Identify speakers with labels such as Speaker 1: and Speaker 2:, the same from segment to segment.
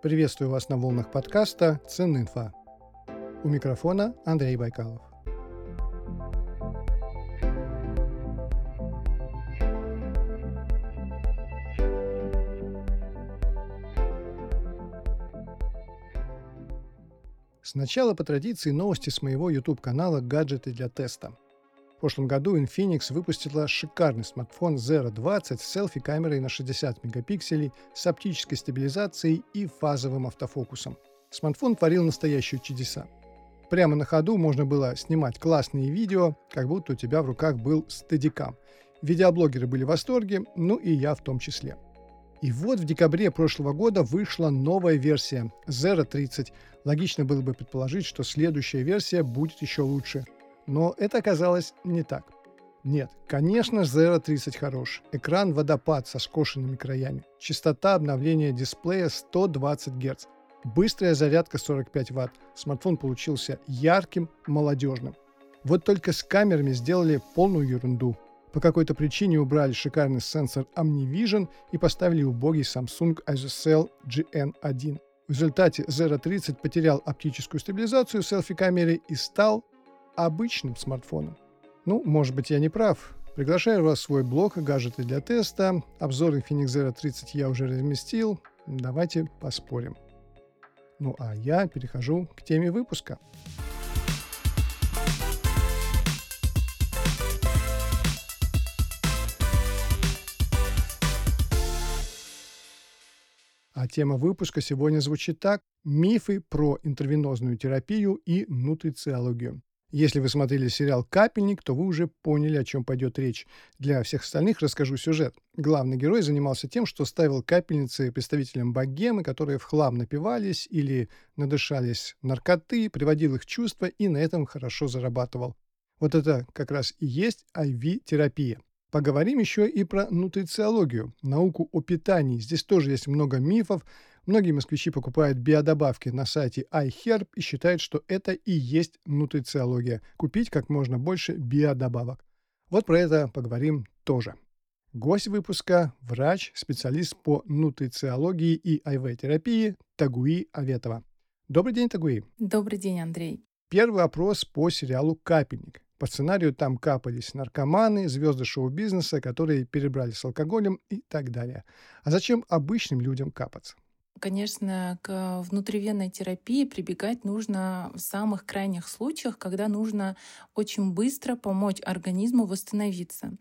Speaker 1: Приветствую вас на волнах подкаста «Ценинфа». У микрофона Андрей Байкалов. Сначала по традиции новости с моего YouTube-канала «Гаджеты для теста». В прошлом году Infinix выпустила шикарный смартфон Zero 20 с селфи-камерой на 60 мегапикселей, с оптической стабилизацией и фазовым автофокусом. Смартфон творил настоящие чудеса. Прямо на ходу можно было снимать классные видео, как будто у тебя в руках был стедикам. Видеоблогеры были в восторге, ну и я в том числе. И вот в декабре прошлого года вышла новая версия Zero 30. Логично было бы предположить, что следующая версия будет еще лучше – но это оказалось не так. Нет, конечно, Zero 30 хорош. Экран водопад со скошенными краями. Частота обновления дисплея 120 Гц. Быстрая зарядка 45 Вт. Смартфон получился ярким, молодежным. Вот только с камерами сделали полную ерунду. По какой-то причине убрали шикарный сенсор OmniVision и поставили убогий Samsung ISOCELL GN1. В результате Zero 30 потерял оптическую стабилизацию селфи-камеры и стал обычным смартфоном. Ну, может быть, я не прав. Приглашаю вас в свой блог «Гаджеты для теста». Обзор Infinix Zero 30 я уже разместил. Давайте поспорим. Ну а я перехожу к теме выпуска. А тема выпуска сегодня звучит так. Мифы про интервенозную терапию и нутрициологию. Если вы смотрели сериал «Капельник», то вы уже поняли, о чем пойдет речь. Для всех остальных расскажу сюжет. Главный герой занимался тем, что ставил капельницы представителям богемы, которые в хлам напивались или надышались наркоты, приводил их в чувство и на этом хорошо зарабатывал. Вот это как раз и есть IV-терапия. Поговорим еще и про нутрициологию, науку о питании. Здесь тоже есть много мифов, Многие москвичи покупают биодобавки на сайте iHerb и считают, что это и есть нутрициология – купить как можно больше биодобавок. Вот про это поговорим тоже. Гость выпуска – врач, специалист по нутрициологии и АИВ-терапии Тагуи Аветова. Добрый день, Тагуи.
Speaker 2: Добрый день, Андрей.
Speaker 1: Первый вопрос по сериалу «Капельник». По сценарию там капались наркоманы, звезды шоу-бизнеса, которые перебрали с алкоголем и так далее. А зачем обычным людям капаться?
Speaker 2: Конечно, к внутривенной терапии прибегать нужно в самых крайних случаях, когда нужно очень быстро помочь организму восстановиться.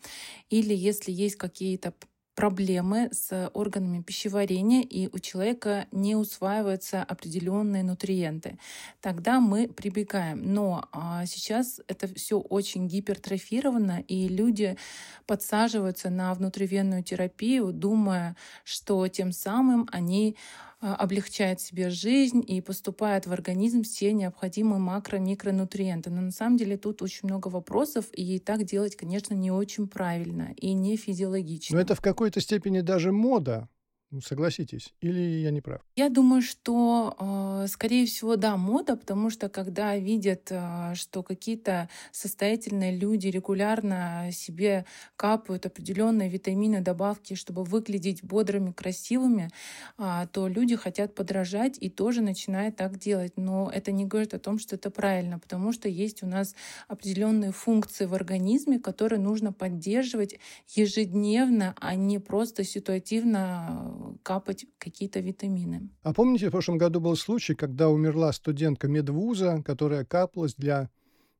Speaker 2: Или если есть какие-то проблемы с органами пищеварения, и у человека не усваиваются определенные нутриенты. Тогда мы прибегаем. Но а, сейчас это все очень гипертрофировано, и люди подсаживаются на внутривенную терапию, думая, что тем самым они облегчает себе жизнь и поступает в организм все необходимые макро-микронутриенты. Но на самом деле тут очень много вопросов, и так делать, конечно, не очень правильно и не физиологично.
Speaker 1: Но это в какой-то степени даже мода. Ну, согласитесь, или я не прав?
Speaker 2: Я думаю, что, э, скорее всего, да, мода, потому что когда видят, э, что какие-то состоятельные люди регулярно себе капают определенные витамины, добавки, чтобы выглядеть бодрыми, красивыми, э, то люди хотят подражать и тоже начинают так делать. Но это не говорит о том, что это правильно, потому что есть у нас определенные функции в организме, которые нужно поддерживать ежедневно, а не просто ситуативно капать какие-то витамины.
Speaker 1: А помните, в прошлом году был случай, когда умерла студентка медвуза, которая капалась для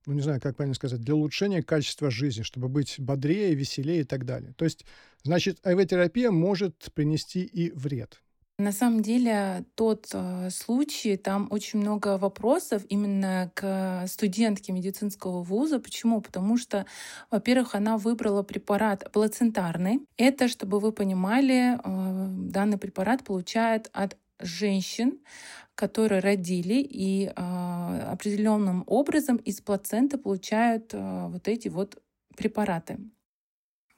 Speaker 1: ну не знаю, как правильно сказать, для улучшения качества жизни, чтобы быть бодрее, веселее и так далее. То есть, значит, АИВ-терапия может принести и вред.
Speaker 2: На самом деле тот э, случай, там очень много вопросов именно к студентке медицинского вуза. Почему? Потому что, во-первых, она выбрала препарат плацентарный. Это, чтобы вы понимали, э, данный препарат получает от женщин, которые родили и э, определенным образом из плаценты получают вот эти вот препараты.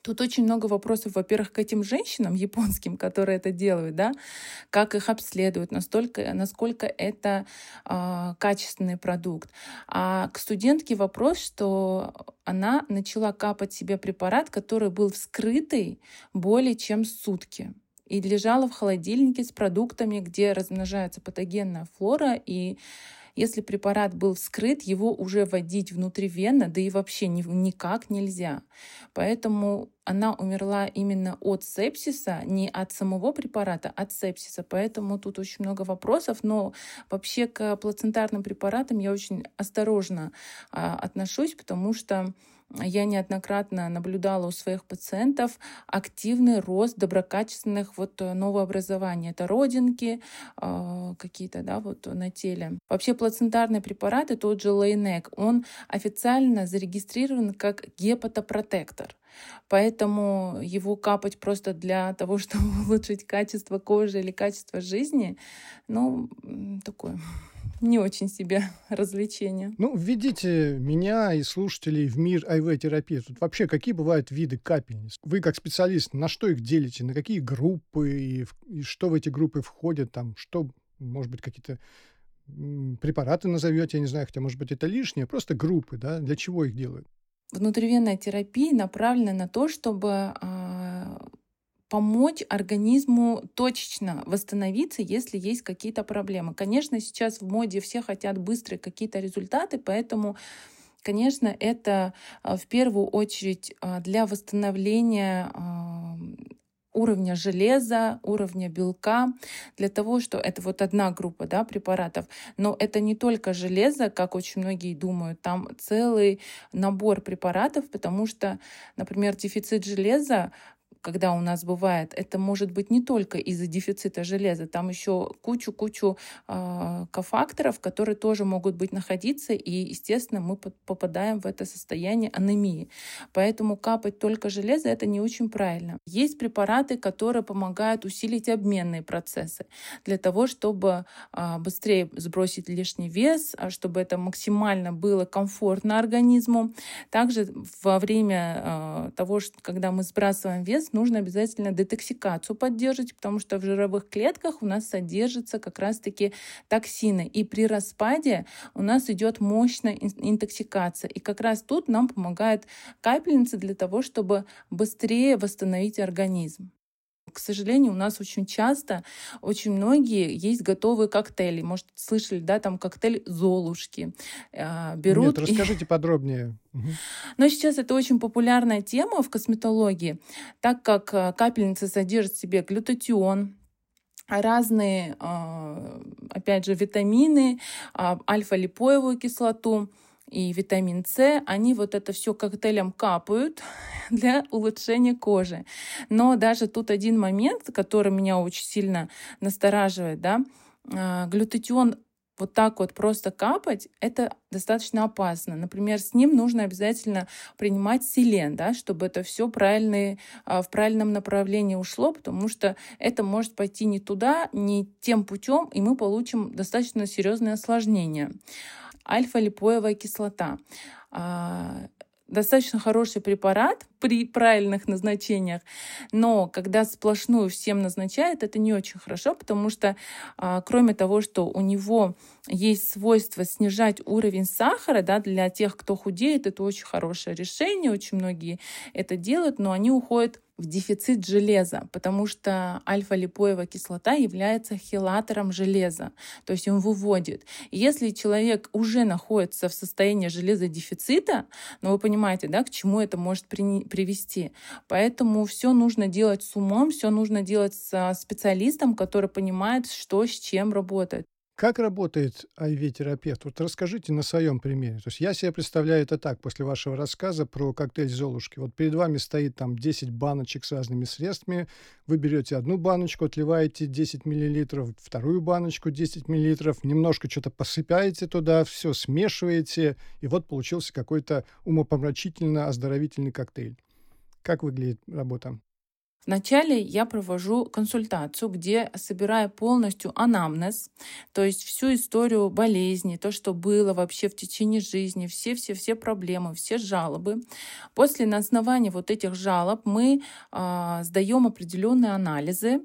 Speaker 2: Тут очень много вопросов, во-первых, к этим женщинам японским, которые это делают, да, как их обследуют, настолько, насколько это э, качественный продукт. А к студентке вопрос, что она начала капать себе препарат, который был вскрытый более чем сутки. и лежала в холодильнике с продуктами, где размножается патогенная флора, и если препарат был вскрыт, его уже вводить внутривенно, да и вообще никак нельзя. Поэтому она умерла именно от сепсиса, не от самого препарата, а от сепсиса. Поэтому тут очень много вопросов, но вообще к плацентарным препаратам я очень осторожно а, отношусь, потому что я неоднократно наблюдала у своих пациентов активный рост доброкачественных вот э, новообразований. Это родинки э, какие-то, да, вот на теле. Вообще плацентарные препараты, тот же Лейнек, он официально зарегистрирован как гепатопротектор. Поэтому его капать просто для того, чтобы улучшить качество кожи или качество жизни, ну, такое не очень себе развлечение.
Speaker 1: Ну, введите меня и слушателей в мир АИВ-терапии. Тут вообще какие бывают виды капельниц? Вы как специалист, на что их делите? На какие группы? И, и что в эти группы входит? Там, что, может быть, какие-то препараты назовете, я не знаю, хотя, может быть, это лишнее. Просто группы, да? Для чего их делают?
Speaker 2: Внутривенная терапия направлена на то, чтобы а, помочь организму точечно восстановиться, если есть какие-то проблемы. Конечно, сейчас в моде все хотят быстрые какие-то результаты, поэтому Конечно, это а, в первую очередь а, для восстановления а, уровня железа, уровня белка, для того, что это вот одна группа да, препаратов. Но это не только железо, как очень многие думают, там целый набор препаратов, потому что, например, дефицит железа когда у нас бывает, это может быть не только из-за дефицита железа, там еще кучу-кучу э, кофакторов, которые тоже могут быть находиться, и, естественно, мы попадаем в это состояние анемии. Поэтому капать только железо — это не очень правильно. Есть препараты, которые помогают усилить обменные процессы для того, чтобы э, быстрее сбросить лишний вес, а чтобы это максимально было комфортно организму. Также во время э, того, что, когда мы сбрасываем вес, нужно обязательно детоксикацию поддерживать, потому что в жировых клетках у нас содержатся как раз-таки токсины. И при распаде у нас идет мощная интоксикация. И как раз тут нам помогает капельница для того, чтобы быстрее восстановить организм. К сожалению, у нас очень часто, очень многие есть готовые коктейли. Может, слышали, да, там коктейль Золушки.
Speaker 1: Э, берут. Нет, расскажите и... подробнее.
Speaker 2: Но сейчас это очень популярная тема в косметологии, так как э, капельница содержит в себе глютатион, разные, э, опять же, витамины, альфа-липоевую кислоту, и витамин С, они вот это все коктейлем капают для улучшения кожи. Но даже тут один момент, который меня очень сильно настораживает, да, а, глютатион вот так вот просто капать, это достаточно опасно. Например, с ним нужно обязательно принимать селен, да, чтобы это все правильно, а, в правильном направлении ушло, потому что это может пойти не туда, не тем путем, и мы получим достаточно серьезные осложнения альфа-липоевая кислота. А, достаточно хороший препарат при правильных назначениях, но когда сплошную всем назначают, это не очень хорошо, потому что а, кроме того, что у него есть свойство снижать уровень сахара, да, для тех, кто худеет, это очень хорошее решение, очень многие это делают, но они уходят в дефицит железа, потому что альфа-липоевая кислота является хелатором железа, то есть он выводит. И если человек уже находится в состоянии железодефицита, ну вы понимаете, да, к чему это может при, привести. Поэтому все нужно делать с умом, все нужно делать с специалистом, который понимает, что с чем работает.
Speaker 1: Как работает IV-терапевт? Вот расскажите на своем примере. То есть я себе представляю это так, после вашего рассказа про коктейль Золушки. Вот перед вами стоит там 10 баночек с разными средствами. Вы берете одну баночку, отливаете 10 миллилитров, вторую баночку 10 миллилитров, немножко что-то посыпаете туда, все смешиваете, и вот получился какой-то умопомрачительно-оздоровительный коктейль. Как выглядит работа?
Speaker 2: Вначале я провожу консультацию, где собираю полностью анамнез, то есть всю историю болезни, то, что было вообще в течение жизни, все-все-все проблемы, все жалобы. После на основании вот этих жалоб мы э, сдаем определенные анализы,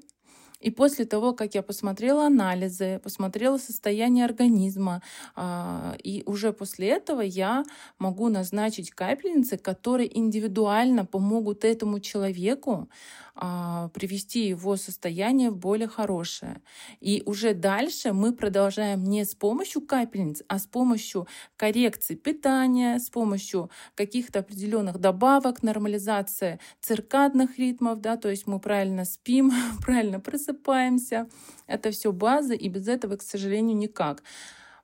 Speaker 2: И после того, как я посмотрела анализы, посмотрела состояние организма, а, и уже после этого я могу назначить капельницы, которые индивидуально помогут этому человеку а, привести его состояние в более хорошее. И уже дальше мы продолжаем не с помощью капельниц, а с помощью коррекции питания, с помощью каких-то определенных добавок, нормализация циркадных ритмов, да, то есть мы правильно спим, правильно просыпаемся. Это все база, и без этого, к сожалению, никак.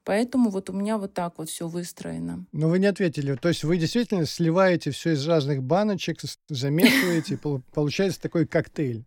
Speaker 2: Поэтому вот у меня вот так вот все выстроено.
Speaker 1: Но вы не ответили. То есть вы действительно сливаете все из разных баночек, замешиваете, получается такой коктейль.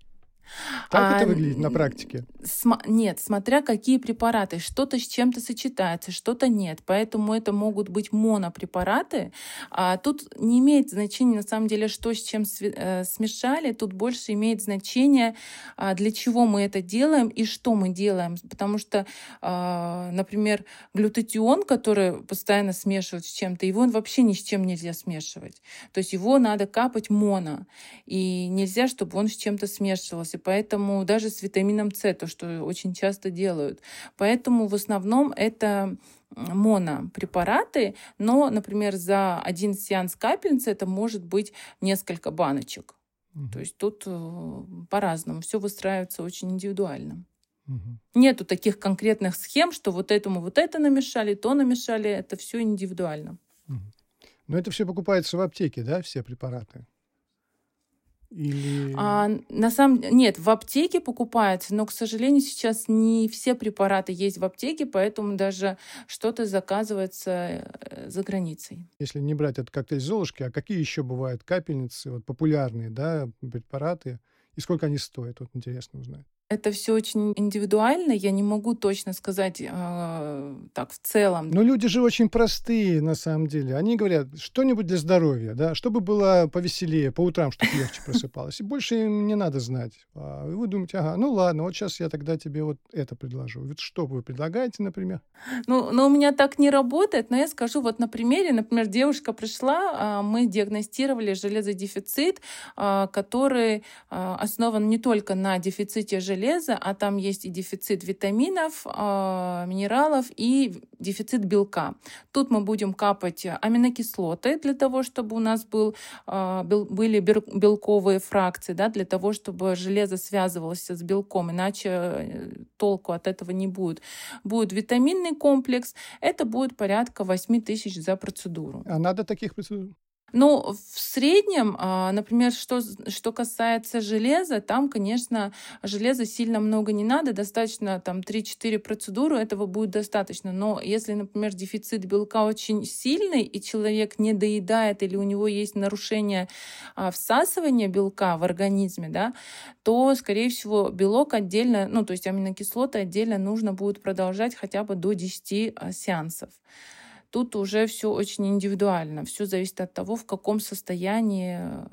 Speaker 1: Так а, это выглядит на практике?
Speaker 2: См- нет, смотря какие препараты. Что-то с чем-то сочетается, что-то нет. Поэтому это могут быть монопрепараты. А тут не имеет значения, на самом деле, что с чем э, смешали. Тут больше имеет значение, а, для чего мы это делаем и что мы делаем. Потому что, а, например, глютатион, который постоянно смешивают с чем-то, его вообще ни с чем нельзя смешивать. То есть его надо капать моно. И нельзя, чтобы он с чем-то смешивался и поэтому даже с витамином С, то, что очень часто делают. Поэтому в основном это монопрепараты, но, например, за один сеанс капельницы это может быть несколько баночек. Угу. То есть тут э, по-разному. Все выстраивается очень индивидуально. Угу. Нету таких конкретных схем, что вот этому вот это намешали, то намешали. Это все индивидуально.
Speaker 1: Угу. Но это все покупается в аптеке, да, все препараты?
Speaker 2: Или... А, на самом нет, в аптеке покупается, но, к сожалению, сейчас не все препараты есть в аптеке, поэтому даже что-то заказывается э, за границей.
Speaker 1: Если не брать этот коктейль Золушки, а какие еще бывают капельницы, вот популярные, да, препараты, и сколько они стоят, вот интересно узнать.
Speaker 2: Это все очень индивидуально, я не могу точно сказать э, так в целом.
Speaker 1: Но люди же очень простые на самом деле. Они говорят, что-нибудь для здоровья, да, чтобы было повеселее, по утрам, чтобы легче просыпалось. И больше им не надо знать. А вы думаете, ага, ну ладно, вот сейчас я тогда тебе вот это предложу. Вот что вы предлагаете, например?
Speaker 2: Ну, но у меня так не работает, но я скажу вот на примере. Например, девушка пришла, а, мы диагностировали железодефицит, а, который основан не только на дефиците железа, железа, а там есть и дефицит витаминов, а, минералов и дефицит белка. Тут мы будем капать аминокислоты для того, чтобы у нас был, а, были белковые фракции, да, для того, чтобы железо связывалось с белком, иначе э, толку от этого не будет. Будет витаминный комплекс, это будет порядка 8 тысяч за процедуру.
Speaker 1: А надо таких процедур?
Speaker 2: Ну, в среднем, а, например, что, что касается железа, там, конечно, железа сильно много не надо, достаточно там 3-4 процедуры, этого будет достаточно. Но если, например, дефицит белка очень сильный, и человек не доедает или у него есть нарушение а, всасывания белка в организме, да, то, скорее всего, белок отдельно, ну, то есть аминокислоты отдельно нужно будет продолжать хотя бы до 10 а, сеансов. Тут уже все очень индивидуально. Все зависит от того, в каком состоянии э,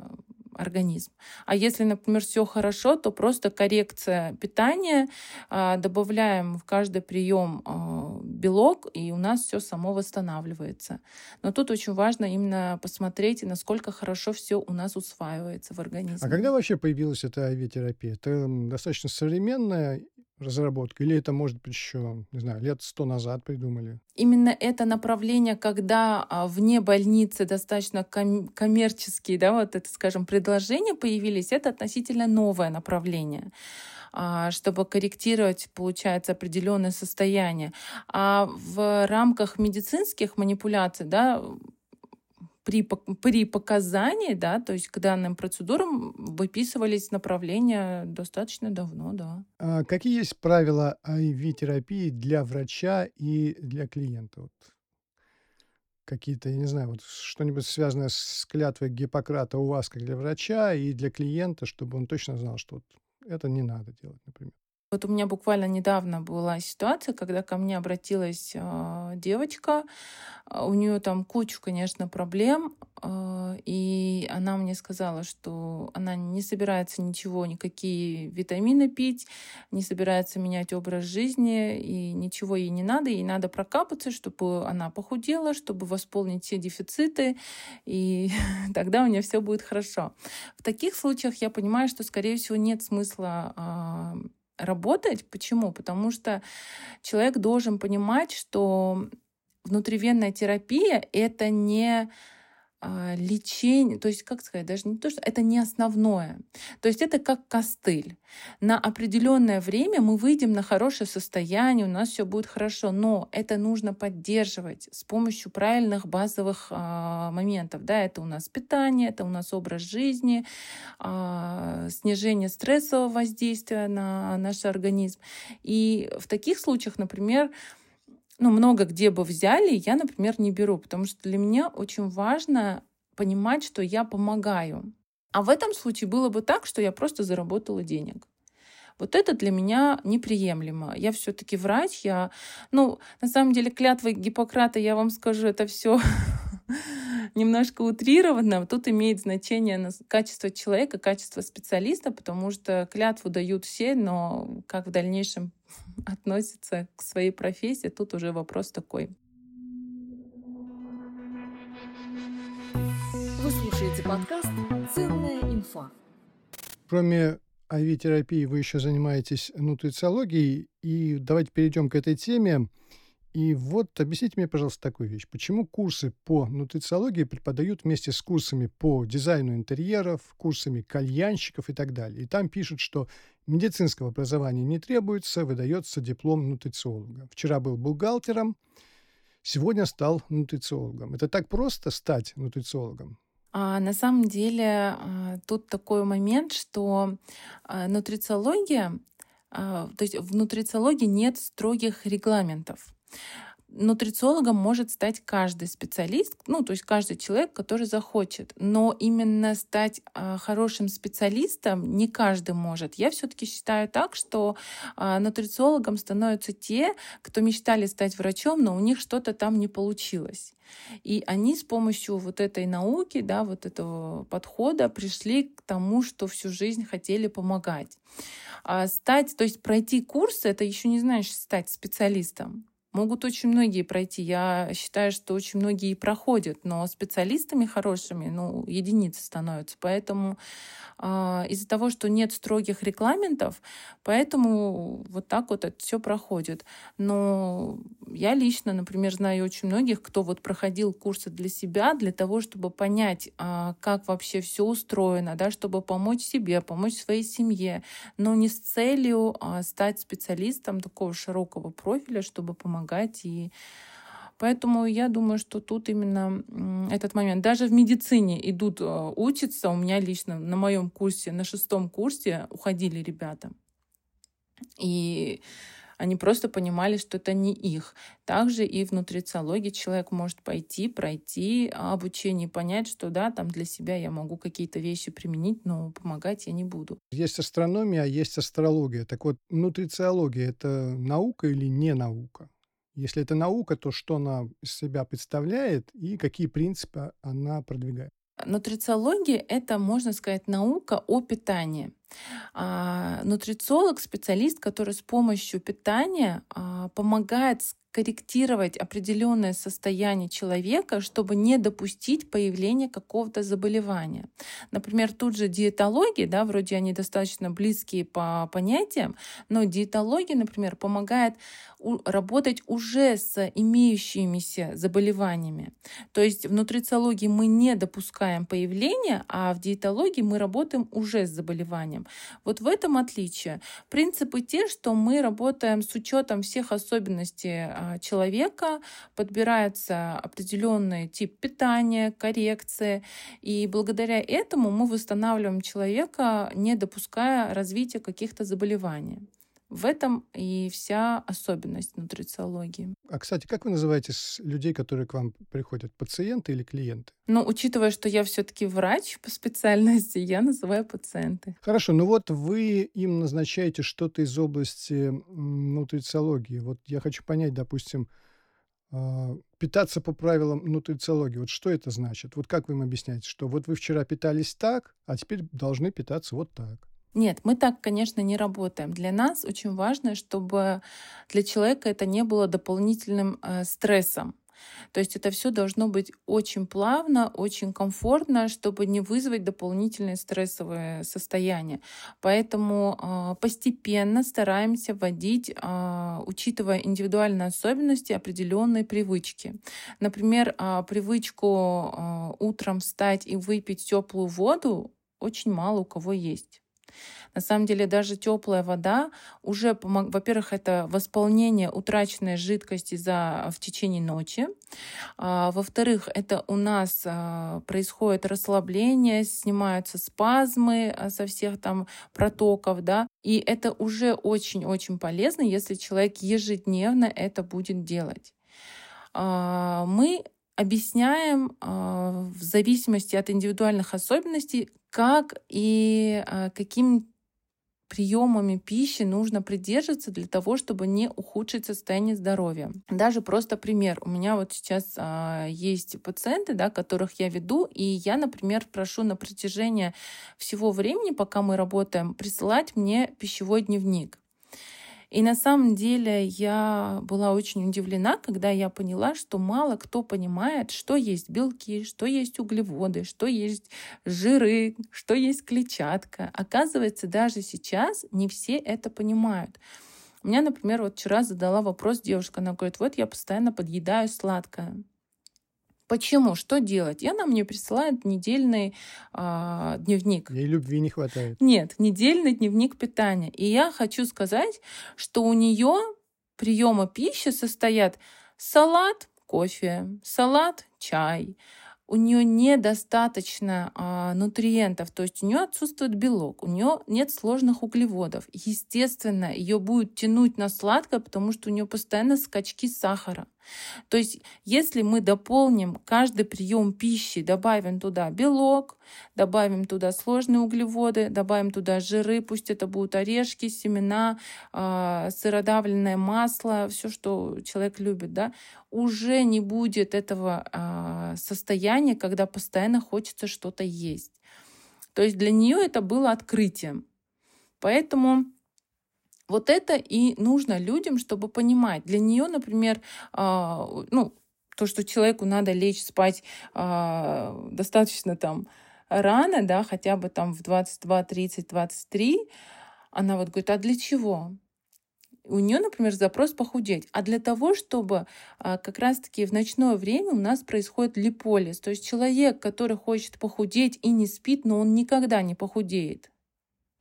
Speaker 2: организм. А если, например, все хорошо, то просто коррекция питания, а, добавляем в каждый прием а, белок, и у нас все само восстанавливается. Но тут очень важно именно посмотреть, насколько хорошо все у нас усваивается в организме.
Speaker 1: А когда вообще появилась эта авиатерапия? Это достаточно современная разработка? Или это, может быть, еще, не знаю, лет сто назад придумали?
Speaker 2: Именно это направление, когда а, вне больницы достаточно ком- коммерческие, да, вот это, скажем, предложения появились, это относительно новое направление а, чтобы корректировать, получается, определенное состояние. А в рамках медицинских манипуляций, да, при, при показании, да, то есть к данным процедурам выписывались направления достаточно давно, да.
Speaker 1: А какие есть правила IV-терапии для врача и для клиента? Вот какие-то, я не знаю, вот что-нибудь связанное с клятвой Гиппократа у вас как для врача и для клиента, чтобы он точно знал, что вот это не надо делать, например.
Speaker 2: Вот у меня буквально недавно была ситуация, когда ко мне обратилась э, девочка, у нее там кучу, конечно, проблем, э, и она мне сказала, что она не собирается ничего, никакие витамины пить, не собирается менять образ жизни, и ничего ей не надо, ей надо прокапаться, чтобы она похудела, чтобы восполнить все дефициты, и тогда у нее все будет хорошо. В таких случаях я понимаю, что, скорее всего, нет смысла работать. Почему? Потому что человек должен понимать, что внутривенная терапия — это не лечение, то есть, как сказать, даже не то, что это не основное. То есть это как костыль. На определенное время мы выйдем на хорошее состояние, у нас все будет хорошо, но это нужно поддерживать с помощью правильных базовых а, моментов. Да, это у нас питание, это у нас образ жизни, а, снижение стрессового воздействия на наш организм. И в таких случаях, например, ну, много где бы взяли, я, например, не беру, потому что для меня очень важно понимать, что я помогаю. А в этом случае было бы так, что я просто заработала денег. Вот это для меня неприемлемо. Я все-таки врач, я, ну, на самом деле, клятвы Гиппократа, я вам скажу, это все немножко утрировано. Тут имеет значение качество человека, качество специалиста, потому что клятву дают все, но как в дальнейшем относится к своей профессии, тут уже вопрос такой.
Speaker 3: Вы слушаете подкаст «Ценная инфа».
Speaker 1: Кроме IV-терапии вы еще занимаетесь нутрициологией, и давайте перейдем к этой теме. И вот объясните мне, пожалуйста, такую вещь. Почему курсы по нутрициологии преподают вместе с курсами по дизайну интерьеров, курсами кальянщиков и так далее? И там пишут, что медицинского образования не требуется, выдается диплом нутрициолога. Вчера был бухгалтером, сегодня стал нутрициологом. Это так просто стать нутрициологом?
Speaker 2: А на самом деле а, тут такой момент, что а, нутрициология, а, то есть в нутрициологии нет строгих регламентов. Нутрициологом может стать каждый специалист, ну, то есть каждый человек, который захочет. Но именно стать э, хорошим специалистом не каждый может. Я все-таки считаю так, что э, нутрициологом становятся те, кто мечтали стать врачом, но у них что-то там не получилось. И они с помощью вот этой науки, да, вот этого подхода пришли к тому, что всю жизнь хотели помогать. А стать, то есть пройти курсы, это еще не значит стать специалистом. Могут очень многие пройти. Я считаю, что очень многие проходят, но специалистами хорошими, ну, единицы становятся. Поэтому э, из-за того, что нет строгих регламентов, поэтому вот так вот это все проходит. Но я лично, например, знаю очень многих, кто вот проходил курсы для себя, для того, чтобы понять, э, как вообще все устроено, да, чтобы помочь себе, помочь своей семье, но не с целью э, стать специалистом такого широкого профиля, чтобы помогать помогать. И Поэтому я думаю, что тут именно этот момент. Даже в медицине идут э, учиться. У меня лично на моем курсе, на шестом курсе уходили ребята. И они просто понимали, что это не их. Также и в нутрициологии человек может пойти, пройти обучение, понять, что да, там для себя я могу какие-то вещи применить, но помогать я не буду.
Speaker 1: Есть астрономия, а есть астрология. Так вот, нутрициология — это наука или не наука? Если это наука, то что она из себя представляет и какие принципы она продвигает?
Speaker 2: Нутрициология — это, можно сказать, наука о питании. А, нутрициолог — специалист, который с помощью питания а, помогает корректировать определенное состояние человека, чтобы не допустить появления какого-то заболевания. Например, тут же диетология, да, вроде они достаточно близкие по понятиям, но диетология, например, помогает работать уже с имеющимися заболеваниями. То есть в нутрициологии мы не допускаем появления, а в диетологии мы работаем уже с заболеванием. Вот в этом отличие. Принципы те, что мы работаем с учетом всех особенностей а, человека, подбирается определенный тип питания, коррекции, и благодаря этому мы восстанавливаем человека, не допуская развития каких-то заболеваний. В этом и вся особенность нутрициологии.
Speaker 1: А, кстати, как вы называете людей, которые к вам приходят? Пациенты или клиенты?
Speaker 2: Ну, учитывая, что я все-таки врач по специальности, я называю пациенты.
Speaker 1: Хорошо, ну вот вы им назначаете что-то из области нутрициологии. Вот я хочу понять, допустим, а, питаться по правилам нутрициологии. Вот что это значит? Вот как вы им объясняете, что вот вы вчера питались так, а теперь должны питаться вот так?
Speaker 2: Нет, мы так, конечно, не работаем. Для нас очень важно, чтобы для человека это не было дополнительным э, стрессом. То есть это все должно быть очень плавно, очень комфортно, чтобы не вызвать дополнительные стрессовые состояния. Поэтому э, постепенно стараемся вводить, э, учитывая индивидуальные особенности, определенные привычки. Например, э, привычку утром встать и выпить теплую воду очень мало у кого есть. На самом деле даже теплая вода уже, во-первых, это восполнение утраченной жидкости за, в течение ночи. А, во-вторых, это у нас а, происходит расслабление, снимаются спазмы а, со всех там протоков, да, и это уже очень-очень полезно, если человек ежедневно это будет делать. А, мы объясняем в зависимости от индивидуальных особенностей, как и каким приемами пищи нужно придерживаться для того, чтобы не ухудшить состояние здоровья. Даже просто пример. У меня вот сейчас а, есть пациенты, да, которых я веду, и я, например, прошу на протяжении всего времени, пока мы работаем, присылать мне пищевой дневник. И на самом деле я была очень удивлена, когда я поняла, что мало кто понимает, что есть белки, что есть углеводы, что есть жиры, что есть клетчатка. Оказывается, даже сейчас не все это понимают. У меня, например, вот вчера задала вопрос девушка, она говорит, вот я постоянно подъедаю сладкое. Почему? Что делать? И она мне присылает недельный э, дневник.
Speaker 1: Ей любви не хватает.
Speaker 2: Нет, недельный дневник питания. И я хочу сказать, что у нее приемы пищи состоят салат, кофе, салат, чай, у нее недостаточно а, нутриентов, то есть у нее отсутствует белок, у нее нет сложных углеводов. Естественно, ее будет тянуть на сладкое, потому что у нее постоянно скачки сахара. То есть, если мы дополним каждый прием пищи, добавим туда белок, добавим туда сложные углеводы, добавим туда жиры, пусть это будут орешки, семена, э, сыродавленное масло, все, что человек любит, да, уже не будет этого э, состояния, когда постоянно хочется что-то есть. То есть для нее это было открытием. Поэтому вот это и нужно людям, чтобы понимать. Для нее, например, а, ну, то, что человеку надо лечь спать а, достаточно там рано, да, хотя бы там в 22, 30, 23, она вот говорит, а для чего? У нее, например, запрос похудеть. А для того, чтобы а, как раз-таки в ночное время у нас происходит липолиз. То есть человек, который хочет похудеть и не спит, но он никогда не похудеет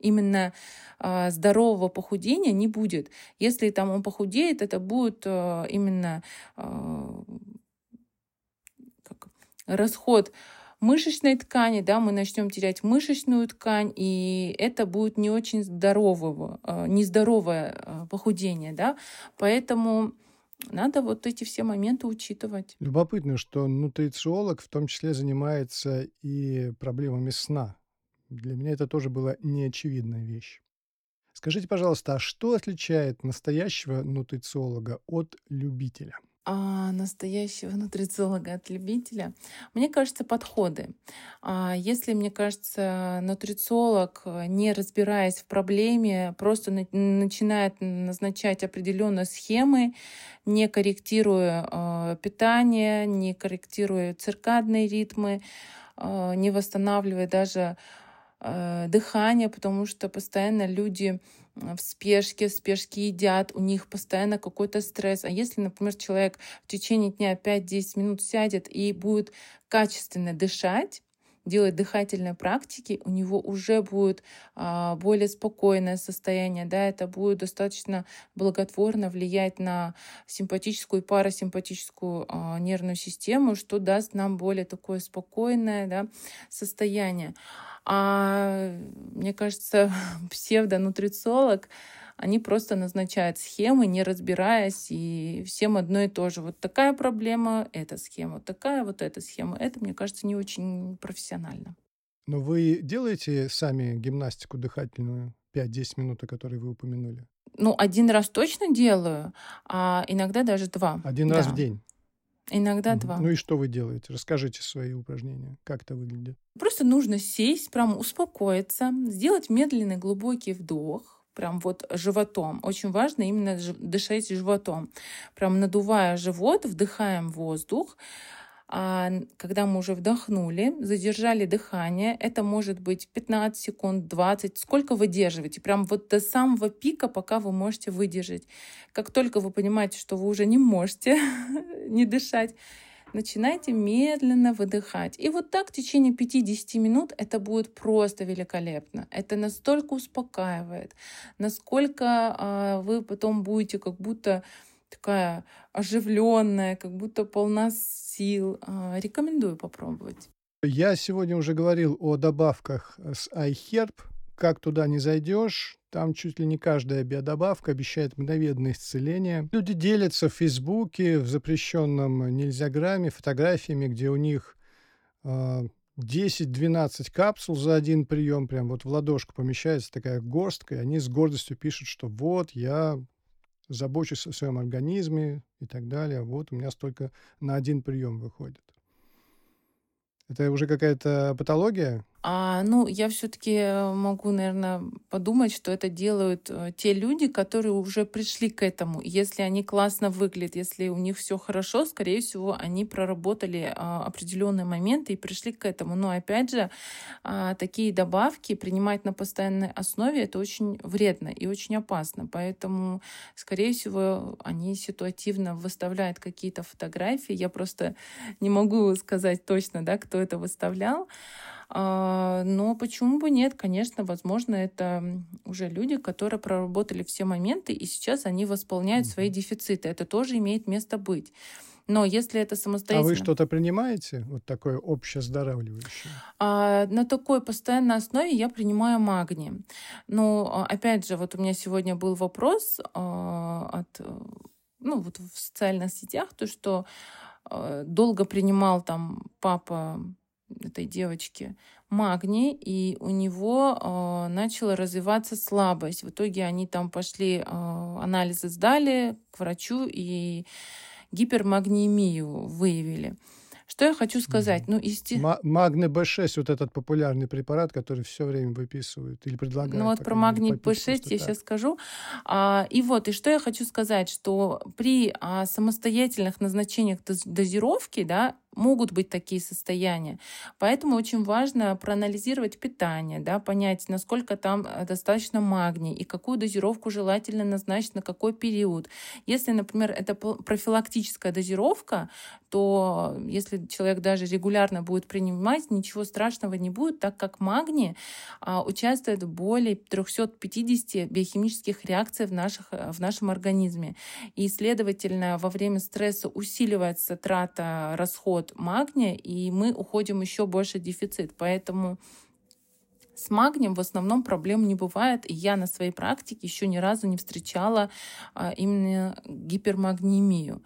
Speaker 2: именно э, здорового похудения не будет. Если там он похудеет, это будет э, именно э, как, расход мышечной ткани, да, мы начнем терять мышечную ткань, и это будет не очень здорового, нездоровое похудение, да, поэтому надо вот эти все моменты учитывать.
Speaker 1: Любопытно, что нутрициолог в том числе занимается и проблемами сна. Для меня это тоже была неочевидная вещь. Скажите, пожалуйста, а что отличает настоящего нутрициолога от любителя?
Speaker 2: а, настоящего нутрициолога от любителя? Мне кажется, подходы. А, если, мне кажется, нутрициолог, не разбираясь в проблеме, просто на- начинает назначать определенные схемы, не корректируя э, питание, не корректируя циркадные ритмы, э, не восстанавливая даже э, дыхание, потому что постоянно люди в спешке, в спешке едят, у них постоянно какой-то стресс. А если, например, человек в течение дня 5-10 минут сядет и будет качественно дышать, делать дыхательные практики, у него уже будет а, более спокойное состояние, да, это будет достаточно благотворно влиять на симпатическую и парасимпатическую а, нервную систему, что даст нам более такое спокойное да, состояние. А мне кажется, псевдонутрициолог они просто назначают схемы, не разбираясь, и всем одно и то же. Вот такая проблема, эта схема, такая вот эта схема. Это, мне кажется, не очень профессионально.
Speaker 1: Но вы делаете сами гимнастику дыхательную 5-10 минут, о которой вы упомянули?
Speaker 2: Ну, один раз точно делаю, а иногда даже два.
Speaker 1: Один да. раз в день?
Speaker 2: Иногда два.
Speaker 1: Ну и что вы делаете? Расскажите свои упражнения. Как это выглядит?
Speaker 2: Просто нужно сесть, прям успокоиться, сделать медленный глубокий вдох, прям вот животом. Очень важно именно дышать животом. Прям надувая живот, вдыхаем воздух. А когда мы уже вдохнули, задержали дыхание, это может быть 15 секунд, 20, сколько выдерживаете, прям вот до самого пика, пока вы можете выдержать. Как только вы понимаете, что вы уже не можете не дышать, начинайте медленно выдыхать. И вот так в течение 5-10 минут это будет просто великолепно. Это настолько успокаивает, насколько а, вы потом будете как будто такая оживленная, как будто полна сил. А, рекомендую попробовать.
Speaker 1: Я сегодня уже говорил о добавках с iHerb. Как туда не зайдешь, там чуть ли не каждая биодобавка обещает мгновенное исцеление. Люди делятся в Фейсбуке, в запрещенном нельзя грамме, фотографиями, где у них э, а, 10-12 капсул за один прием, прям вот в ладошку помещается такая горстка, и они с гордостью пишут, что вот я забочусь о своем организме и так далее, вот у меня столько на один прием выходит. Это уже какая-то патология?
Speaker 2: А, ну, я все-таки могу, наверное, подумать, что это делают э, те люди, которые уже пришли к этому. Если они классно выглядят, если у них все хорошо, скорее всего, они проработали а, определенные моменты и пришли к этому. Но опять же, а, такие добавки принимать на постоянной основе это очень вредно и очень опасно. Поэтому, скорее всего, они ситуативно выставляют какие-то фотографии. Я просто не могу сказать точно, да, кто это выставлял. А, но почему бы нет? Конечно, возможно, это уже люди, которые проработали все моменты, и сейчас они восполняют свои дефициты. Это тоже имеет место быть. Но если это самостоятельно...
Speaker 1: А вы что-то принимаете, вот такое общездоравливающее?
Speaker 2: А, на такой постоянной основе я принимаю магний. Но, а, опять же, вот у меня сегодня был вопрос а, от, ну, вот в социальных сетях, то, что а, долго принимал там папа этой девочки магний, и у него э, начала развиваться слабость. В итоге они там пошли, э, анализы сдали к врачу и гипермагниемию выявили. Что я хочу сказать? Ну,
Speaker 1: исти... Магний Б6, вот этот популярный препарат, который все время выписывают или предлагают.
Speaker 2: Ну вот про магний Б6 я так. сейчас скажу. А, и вот, и что я хочу сказать, что при а, самостоятельных назначениях дозировки, да, могут быть такие состояния. Поэтому очень важно проанализировать питание, да, понять, насколько там э, достаточно магния и какую дозировку желательно назначить на какой период. Если, например, это профилактическая дозировка, то если человек даже регулярно будет принимать, ничего страшного не будет, так как магний а, участвует в более 350 биохимических реакций в, наших, э, в нашем организме. И, следовательно, во время стресса усиливается трата, расход от магния, и мы уходим еще больше в дефицит. Поэтому с магнием в основном проблем не бывает, и я на своей практике еще ни разу не встречала а, именно гипермагниемию.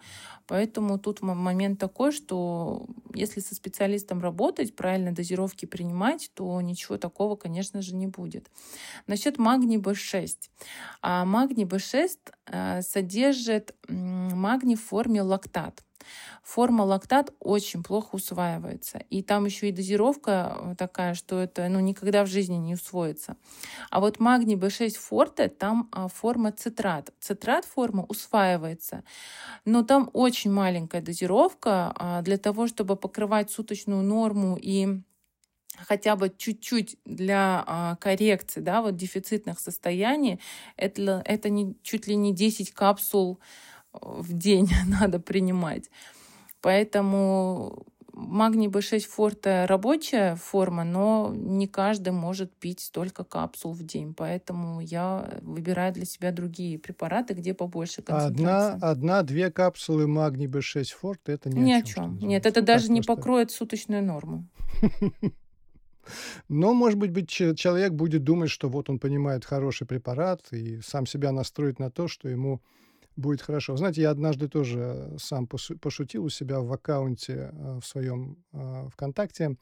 Speaker 2: Поэтому тут момент такой, что если со специалистом работать, правильно дозировки принимать, то ничего такого, конечно же, не будет. Насчет магний B6. А магний B6 а, содержит магний в форме лактат. Форма лактат очень плохо усваивается. И там еще и дозировка э, такая, что это ну, никогда в жизни не усвоится. А вот магний B6 форте, там а, форма цитрат. Цитрат форма усваивается. Но там очень маленькая дозировка а, для того, чтобы покрывать суточную норму и хотя бы чуть-чуть для а, коррекции, да, вот дефицитных состояний, это, это не, чуть ли не 10 капсул в день надо принимать. Поэтому магний B6 форте рабочая форма, но не каждый может пить столько капсул в день. Поэтому я выбираю для себя другие препараты, где побольше концентрации.
Speaker 1: Одна, одна-две капсулы магний B6 форте это ни,
Speaker 2: ни
Speaker 1: о
Speaker 2: чем. Нет, это даже не просто... покроет суточную норму.
Speaker 1: Но, может быть, человек будет думать, что вот он понимает хороший препарат и сам себя настроит на то, что ему будет хорошо. Знаете, я однажды тоже сам пошутил у себя в аккаунте э, в своем э, ВКонтакте.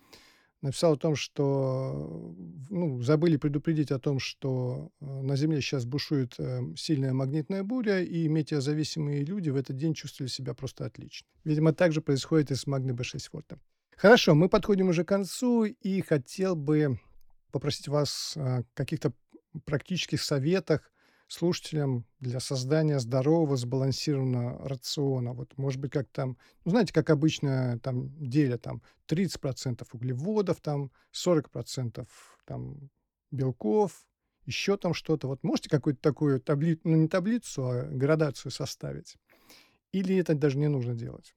Speaker 1: Написал о том, что ну, забыли предупредить о том, что э, на Земле сейчас бушует сильная магнитная буря, и метеозависимые люди в этот день чувствовали себя просто отлично. Видимо, так же происходит и с Магни B6 Форта. Хорошо, мы подходим уже к концу, и хотел бы попросить вас о каких-то практических советах, слушателям для создания здорового, сбалансированного рациона? Вот, может быть, как там, ну, знаете, как обычно там делят там 30% углеводов, там 40% там белков, еще там что-то. Вот можете какую-то такую таблицу, ну, не таблицу, а градацию составить? Или это даже не нужно делать?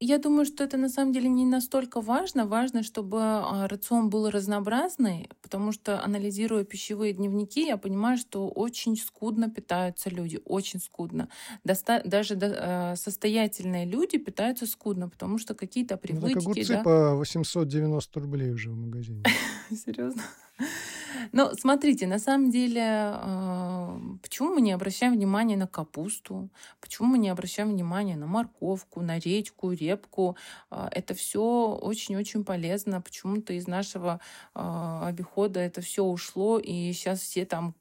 Speaker 2: Я думаю, что это на самом деле не настолько важно. Важно, чтобы а, рацион был разнообразный, потому что, анализируя пищевые дневники, я понимаю, что очень скудно питаются люди, очень скудно. Доста- даже до- э, состоятельные люди питаются скудно, потому что какие-то
Speaker 1: Ну, так
Speaker 2: привычки,
Speaker 1: огурцы
Speaker 2: да.
Speaker 1: по 890 рублей уже в магазине.
Speaker 2: Серьезно? Ну, смотрите, на самом деле, а, почему мы не обращаем внимания на капусту? Почему мы не обращаем внимания на морковку, на редьку, репку? А, Это все очень-очень полезно. Почему-то из нашего а, обихода это все ушло, и сейчас все там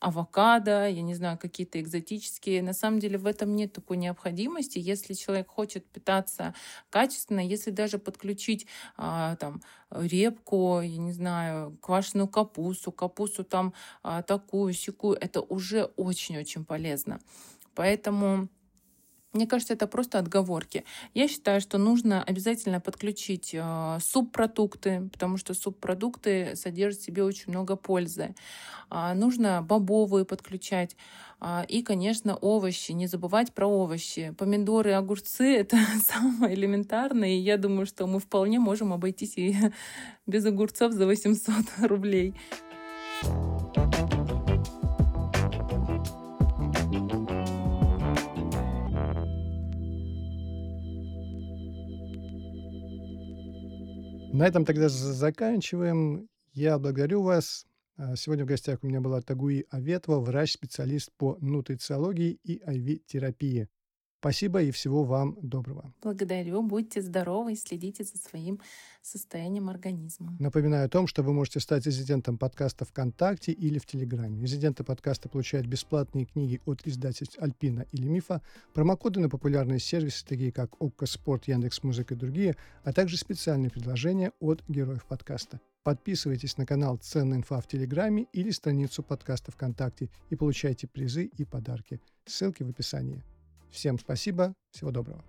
Speaker 2: авокадо, я не знаю, какие-то экзотические. На самом деле в этом нет такой необходимости. Если человек хочет питаться качественно, если даже подключить а, там репку, я не знаю, квашеную капусту, капусту там а, такую, сякую, это уже очень-очень полезно. Поэтому мне кажется, это просто отговорки. Я считаю, что нужно обязательно подключить э, субпродукты, потому что субпродукты содержат в себе очень много пользы. А, нужно бобовые подключать. А, и, конечно, овощи. Не забывать про овощи. Помидоры, огурцы — это самое элементарное. И я думаю, что мы вполне можем обойтись и без огурцов за 800 рублей.
Speaker 1: На этом тогда заканчиваем. Я благодарю вас. А, Сегодня в гостях у меня была Тагуи Аветова, врач-специалист по нутрициологии и IV-терапии. Спасибо и всего вам доброго.
Speaker 2: Благодарю. Будьте здоровы и следите за своим состоянием организма.
Speaker 1: Напоминаю о том, что вы можете стать резидентом подкаста ВКонтакте или в Телеграме. Резиденты подкаста получают бесплатные книги от издательств Альпина или Мифа, промокоды на популярные сервисы, такие как ОККО Спорт, Яндекс Музыка и другие, а также специальные предложения от героев подкаста. Подписывайтесь на канал «Ценная инфа» в Телеграме или страницу подкаста ВКонтакте и получайте призы и подарки. Ссылки в описании. Всем спасибо, всего доброго.